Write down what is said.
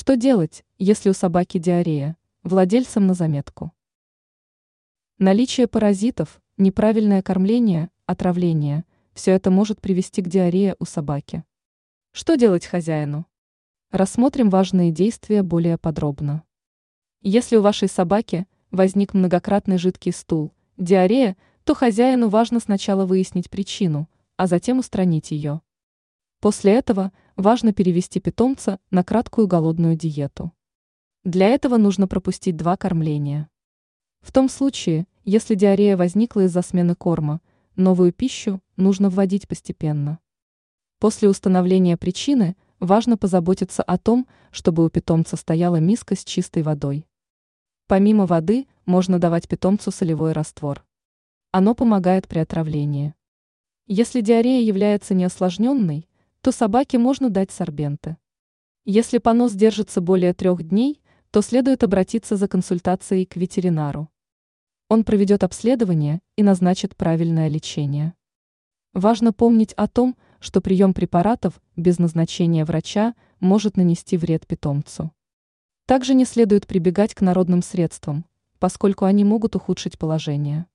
Что делать, если у собаки диарея? Владельцам на заметку. Наличие паразитов, неправильное кормление, отравление – все это может привести к диарее у собаки. Что делать хозяину? Рассмотрим важные действия более подробно. Если у вашей собаки возник многократный жидкий стул, диарея, то хозяину важно сначала выяснить причину, а затем устранить ее. После этого важно перевести питомца на краткую голодную диету. Для этого нужно пропустить два кормления. В том случае, если диарея возникла из-за смены корма, новую пищу нужно вводить постепенно. После установления причины важно позаботиться о том, чтобы у питомца стояла миска с чистой водой. Помимо воды можно давать питомцу солевой раствор. Оно помогает при отравлении. Если диарея является неосложненной, то собаке можно дать сорбенты. Если понос держится более трех дней, то следует обратиться за консультацией к ветеринару. Он проведет обследование и назначит правильное лечение. Важно помнить о том, что прием препаратов без назначения врача может нанести вред питомцу. Также не следует прибегать к народным средствам, поскольку они могут ухудшить положение.